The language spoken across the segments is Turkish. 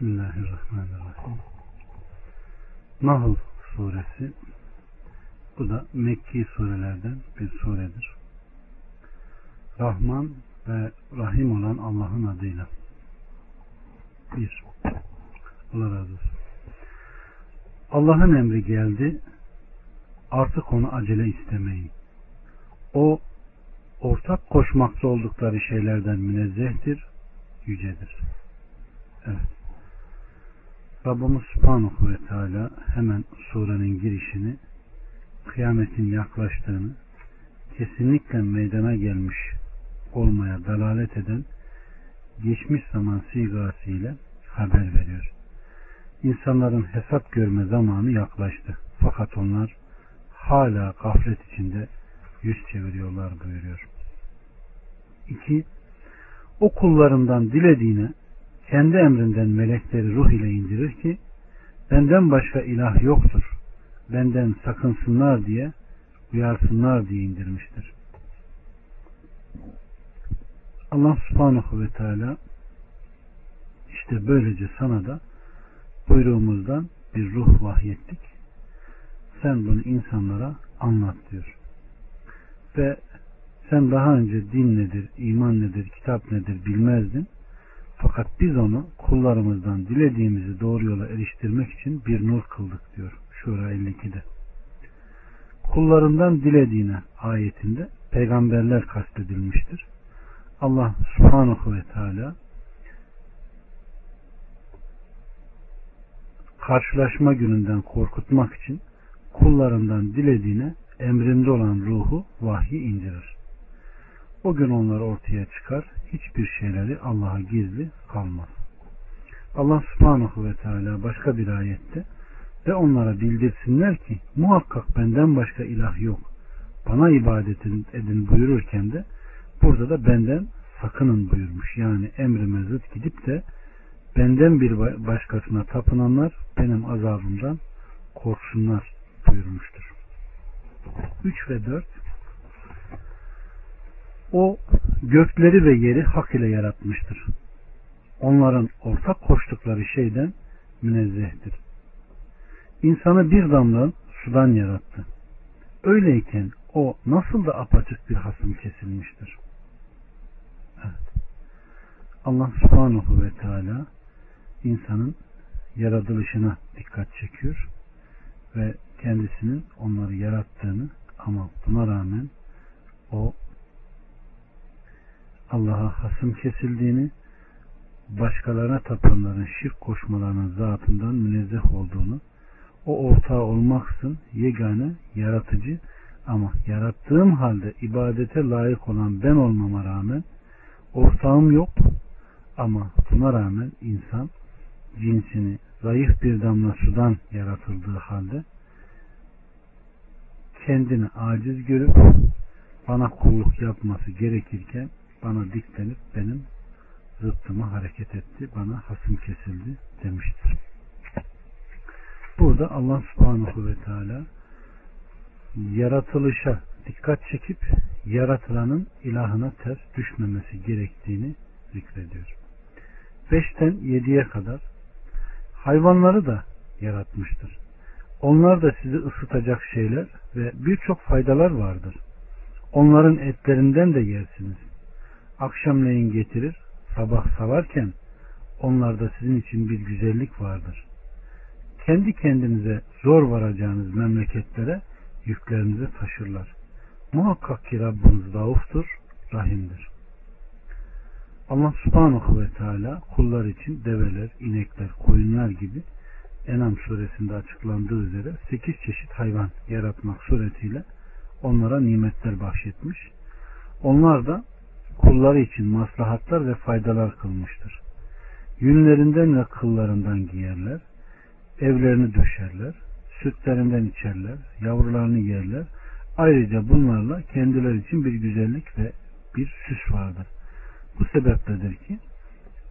Bismillahirrahmanirrahim. Nahl suresi bu da Mekki surelerden bir suredir. Rahman ve Rahim olan Allah'ın adıyla. Bir. Allah razı olsun. Allah'ın emri geldi. Artık onu acele istemeyin. O ortak koşmakta oldukları şeylerden münezzehtir, yücedir. Evet. Rabbimiz Subhanahu ve Teala hemen surenin girişini kıyametin yaklaştığını kesinlikle meydana gelmiş olmaya dalalet eden geçmiş zaman sigasıyla haber veriyor. İnsanların hesap görme zamanı yaklaştı. Fakat onlar hala gaflet içinde yüz çeviriyorlar buyuruyor. 2. O kullarından dilediğine kendi emrinden melekleri ruh ile indirir ki benden başka ilah yoktur. Benden sakınsınlar diye uyarsınlar diye indirmiştir. Allah subhanahu ve teala işte böylece sana da buyruğumuzdan bir ruh vahyettik. Sen bunu insanlara anlat diyor. Ve sen daha önce din nedir, iman nedir, kitap nedir bilmezdin. Fakat biz onu kullarımızdan dilediğimizi doğru yola eriştirmek için bir nur kıldık diyor. Şura 52'de. Kullarından dilediğine ayetinde peygamberler kastedilmiştir. Allah subhanahu ve teala karşılaşma gününden korkutmak için kullarından dilediğine emrinde olan ruhu vahyi indirir. O gün onlar ortaya çıkar. Hiçbir şeyleri Allah'a gizli kalmaz. Allah subhanahu ve teala başka bir ayette ve onlara bildirsinler ki muhakkak benden başka ilah yok. Bana ibadet edin buyururken de burada da benden sakının buyurmuş. Yani emrime zıt gidip de benden bir başkasına tapınanlar benim azabımdan korksunlar buyurmuştur. 3 ve 4 O gökleri ve yeri hak ile yaratmıştır. Onların ortak koştukları şeyden münezzehtir. İnsanı bir damla sudan yarattı. Öyleyken o nasıl da apaçık bir hasım kesilmiştir. Evet. Allah subhanahu ve teala insanın yaratılışına dikkat çekiyor ve kendisinin onları yarattığını ama buna rağmen o Allah'a hasım kesildiğini başkalarına tapanların şirk koşmalarının zatından münezzeh olduğunu o ortağı olmaksın yegane yaratıcı ama yarattığım halde ibadete layık olan ben olmama rağmen ortağım yok ama buna rağmen insan cinsini zayıf bir damla sudan yaratıldığı halde kendini aciz görüp bana kulluk yapması gerekirken bana diklenip benim zıttıma hareket etti, bana hasım kesildi demiştir. Burada Allah subhanahu ve teala yaratılışa dikkat çekip yaratılanın ilahına ters düşmemesi gerektiğini zikrediyor. 5'ten 7'ye kadar hayvanları da yaratmıştır. Onlar da sizi ısıtacak şeyler ve birçok faydalar vardır. Onların etlerinden de yersiniz. Akşamleyin getirir, sabah savarken onlarda sizin için bir güzellik vardır. Kendi kendinize zor varacağınız memleketlere yüklerinizi taşırlar. Muhakkak ki Rabbiniz rauftur, rahimdir. Allah subhanahu ve teala kullar için develer, inekler, koyunlar gibi Enam suresinde açıklandığı üzere 8 çeşit hayvan yaratmak suretiyle onlara nimetler bahşetmiş. Onlar da kulları için maslahatlar ve faydalar kılmıştır. Yünlerinden ve kıllarından giyerler, evlerini döşerler, sütlerinden içerler, yavrularını yerler. Ayrıca bunlarla kendileri için bir güzellik ve bir süs vardır. Bu sebepledir ki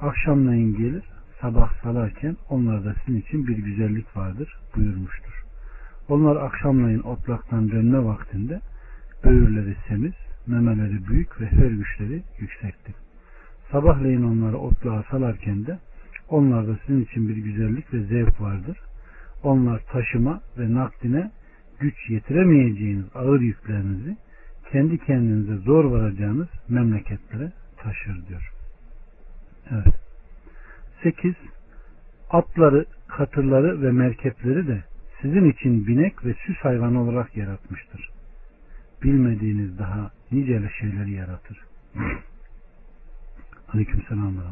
akşamleyin gelir, sabah salarken onlarda sizin için bir güzellik vardır buyurmuştur. Onlar akşamleyin otlaktan dönme vaktinde böğürleri semiz, memeleri büyük ve her güçleri yüksektir. Sabahleyin onları otluğa salarken de Onlarda sizin için bir güzellik ve zevk vardır. Onlar taşıma ve nakline güç yetiremeyeceğiniz ağır yüklerinizi kendi kendinize zor varacağınız memleketlere taşır diyor. Evet. 8. Atları, katırları ve merkepleri de sizin için binek ve süs hayvanı olarak yaratmıştır. Bilmediğiniz daha niceli şeyleri yaratır. Aleyküm selam ve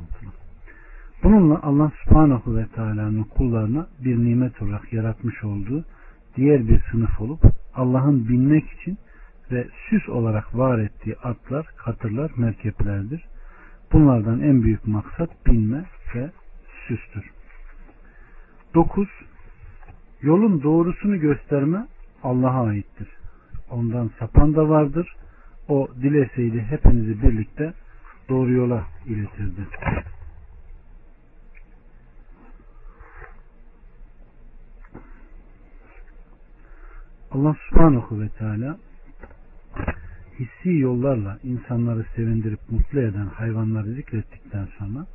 Bununla Allah subhanahu ve teala'nın kullarına bir nimet olarak yaratmış olduğu diğer bir sınıf olup Allah'ın binmek için ve süs olarak var ettiği atlar, katırlar, merkeplerdir. Bunlardan en büyük maksat binme ve süstür. 9. Yolun doğrusunu gösterme Allah'a aittir. Ondan sapan da vardır. O dileseydi hepinizi birlikte doğru yola iletirdi. Allah subhanahu ve teala hissi yollarla insanları sevindirip mutlu eden hayvanları zikrettikten sonra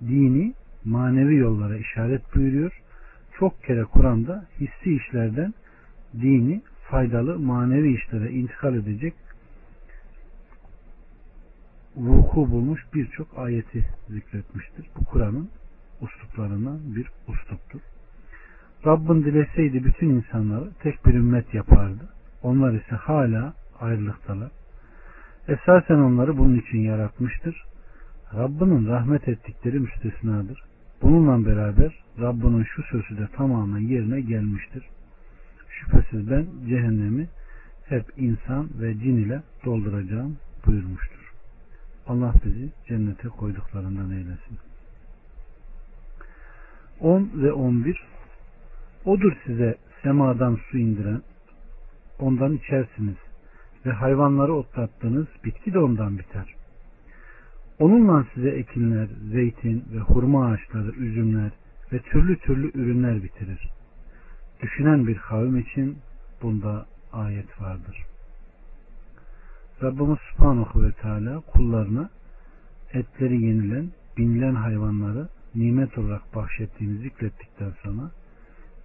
dini manevi yollara işaret buyuruyor. Çok kere Kur'an'da hissi işlerden dini faydalı manevi işlere intikal edecek vuku bulmuş birçok ayeti zikretmiştir. Bu Kur'an'ın usluplarından bir usluptur. Rabbin dileseydi bütün insanları tek bir ümmet yapardı. Onlar ise hala ayrılıktalar. Esasen onları bunun için yaratmıştır. Rabbinin rahmet ettikleri müstesnadır. Bununla beraber Rabbinin şu sözü de tamamen yerine gelmiştir. Şüphesiz ben cehennemi hep insan ve cin ile dolduracağım buyurmuştur. Allah bizi cennete koyduklarından eylesin. 10 ve 11 Odur size semadan su indiren, ondan içersiniz ve hayvanları otlattığınız bitki de ondan biter. Onunla size ekinler, zeytin ve hurma ağaçları, üzümler ve türlü türlü ürünler bitirir. Düşünen bir kavim için bunda ayet vardır. Rabbimiz Subhanahu ve Teala kullarına etleri yenilen, binilen hayvanları nimet olarak bahşettiğini zikrettikten sonra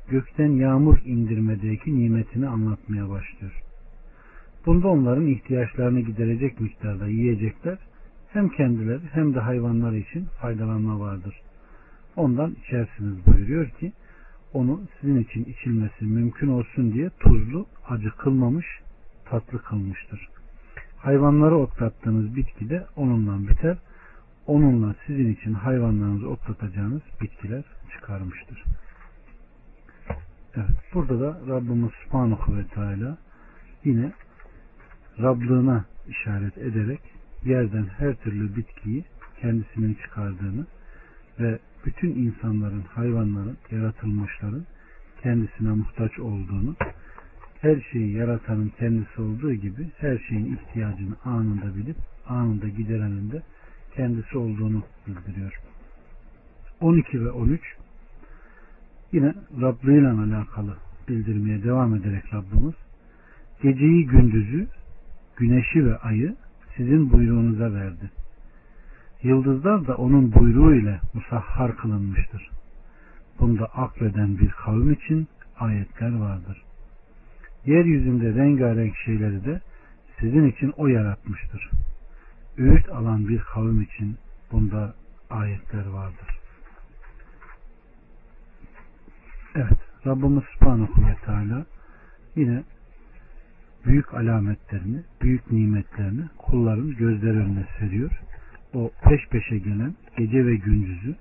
gökten yağmur indirmedeki nimetini anlatmaya başlıyor. Bunda onların ihtiyaçlarını giderecek miktarda yiyecekler hem kendileri hem de hayvanlar için faydalanma vardır. Ondan içersiniz buyuruyor ki onu sizin için içilmesi mümkün olsun diye tuzlu, acı kılmamış, tatlı kılmıştır. Hayvanları otlattığınız bitki de onunla biter. Onunla sizin için hayvanlarınızı otlatacağınız bitkiler çıkarmıştır. Evet, burada da Rabbimiz Subhanahu ve Teala yine Rablığına işaret ederek yerden her türlü bitkiyi kendisinin çıkardığını ve bütün insanların, hayvanların, yaratılmışların kendisine muhtaç olduğunu, her şeyi yaratanın kendisi olduğu gibi her şeyin ihtiyacını anında bilip anında giderenin de kendisi olduğunu bildiriyor. 12 ve 13 yine Rabb'iyle alakalı bildirmeye devam ederek Rabbimiz geceyi gündüzü güneşi ve ayı sizin buyruğunuza verdi. Yıldızlar da onun buyruğu ile musahhar kılınmıştır. Bunda akleden bir kavim için ayetler vardır. Yeryüzünde rengarenk şeyleri de sizin için o yaratmıştır. Öğüt alan bir kavim için bunda ayetler vardır. Evet, Rabbimiz Subhanahu ve Teala yine büyük alametlerini, büyük nimetlerini kulların gözler önüne seriyor. O peş peşe gelen gece ve gündüzü,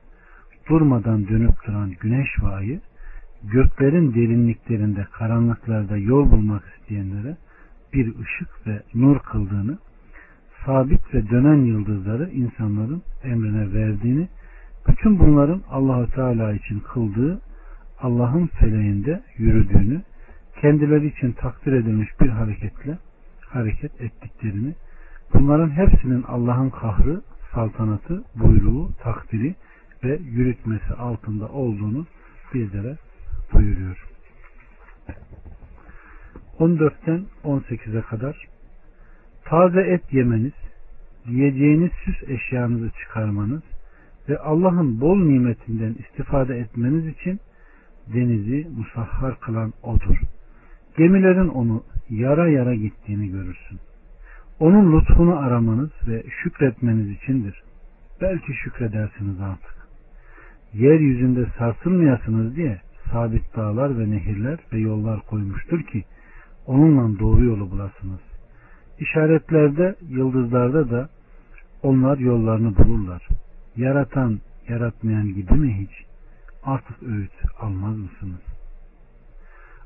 durmadan dönüp duran güneş ve ayı, göklerin derinliklerinde, karanlıklarda yol bulmak isteyenlere bir ışık ve nur kıldığını, sabit ve dönen yıldızları insanların emrine verdiğini, bütün bunların Allahu Teala için kıldığı Allah'ın feleğinde yürüdüğünü, kendileri için takdir edilmiş bir hareketle hareket ettiklerini, bunların hepsinin Allah'ın kahrı, saltanatı, buyruğu, takdiri ve yürütmesi altında olduğunu bizlere buyuruyor. 14'ten 18'e kadar taze et yemeniz, yiyeceğiniz süs eşyanızı çıkarmanız ve Allah'ın bol nimetinden istifade etmeniz için denizi musahhar kılan odur. Gemilerin onu yara yara gittiğini görürsün. Onun lütfunu aramanız ve şükretmeniz içindir. Belki şükredersiniz artık. Yeryüzünde sarsılmayasınız diye sabit dağlar ve nehirler ve yollar koymuştur ki onunla doğru yolu bulasınız. İşaretlerde, yıldızlarda da onlar yollarını bulurlar. Yaratan, yaratmayan gibi mi hiç? Artık öğüt almaz mısınız?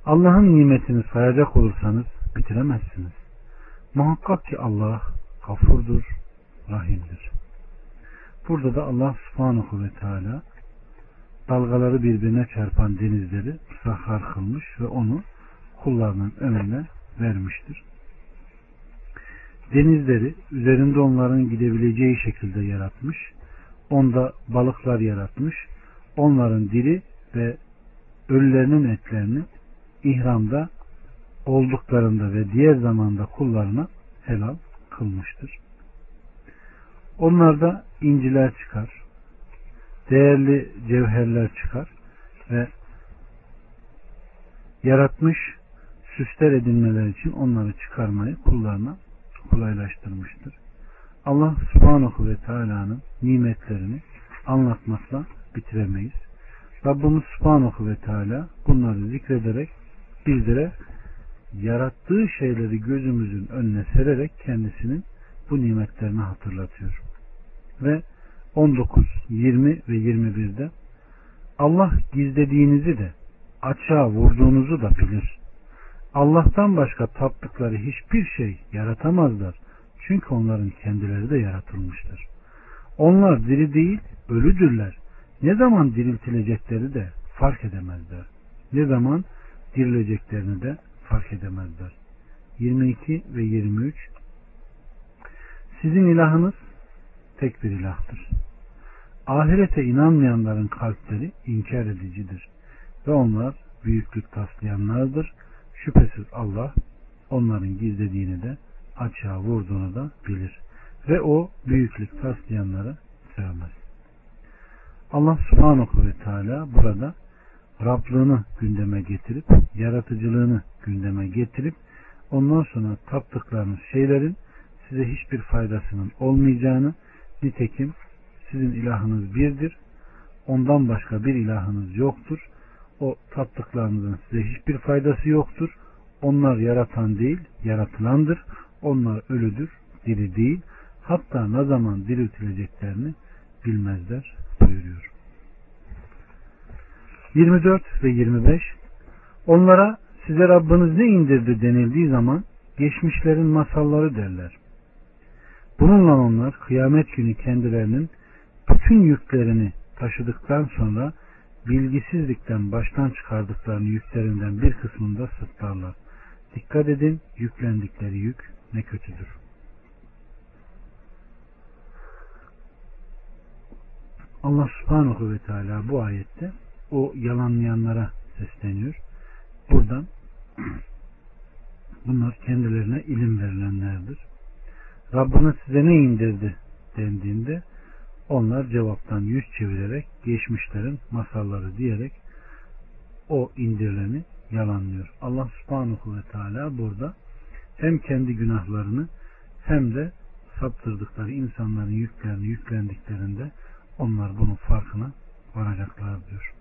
Allah'ın nimetini sayacak olursanız bitiremezsiniz. Muhakkak ki Allah gafurdur, rahimdir. Burada da Allah subhanahu ve teala dalgaları birbirine çarpan denizleri sahar kılmış ve onu kullarının önüne vermiştir. Denizleri üzerinde onların gidebileceği şekilde yaratmış. Onda balıklar yaratmış. Onların dili ve ölülerinin etlerini ihramda olduklarında ve diğer zamanda kullarına helal kılmıştır. Onlarda inciler çıkar, değerli cevherler çıkar ve yaratmış süsler edinmeler için onları çıkarmayı kullarına kolaylaştırmıştır. Allah subhanahu ve teala'nın nimetlerini anlatmakla bitiremeyiz. Rabbimiz subhanahu ve teala bunları zikrederek bizlere yarattığı şeyleri gözümüzün önüne sererek kendisinin bu nimetlerini hatırlatıyor. Ve 19, 20 ve 21'de Allah gizlediğinizi de açığa vurduğunuzu da bilir. Allah'tan başka taptıkları hiçbir şey yaratamazlar. Çünkü onların kendileri de yaratılmıştır. Onlar diri değil, ölüdürler. Ne zaman diriltilecekleri de fark edemezler. Ne zaman dirileceklerini de fark edemezler. 22 ve 23 Sizin ilahınız tek bir ilahtır. Ahirete inanmayanların kalpleri inkar edicidir. Ve onlar büyüklük taslayanlardır. Şüphesiz Allah onların gizlediğini de açığa vurduğunu da bilir. Ve o büyüklük taslayanları sevmez. Allah subhanahu ve teala burada Rablığını gündeme getirip, yaratıcılığını gündeme getirip, ondan sonra taptıklarınız şeylerin size hiçbir faydasının olmayacağını, nitekim sizin ilahınız birdir, ondan başka bir ilahınız yoktur, o taptıklarınızın size hiçbir faydası yoktur, onlar yaratan değil, yaratılandır, onlar ölüdür, diri değil, hatta ne zaman diriltileceklerini bilmezler buyuruyor. 24 ve 25 Onlara size Rabbiniz ne indirdi denildiği zaman geçmişlerin masalları derler. Bununla onlar kıyamet günü kendilerinin bütün yüklerini taşıdıktan sonra bilgisizlikten baştan çıkardıklarını yüklerinden bir kısmında sırtlarlar. Dikkat edin yüklendikleri yük ne kötüdür. Allah subhanahu ve teala bu ayette o yalanlayanlara sesleniyor. Buradan bunlar kendilerine ilim verilenlerdir. Rabbiniz size ne indirdi dendiğinde onlar cevaptan yüz çevirerek geçmişlerin masalları diyerek o indirileni yalanlıyor. Allah subhanahu ve teala burada hem kendi günahlarını hem de saptırdıkları insanların yüklerini yüklendiklerinde onlar bunun farkına varacaklar diyor.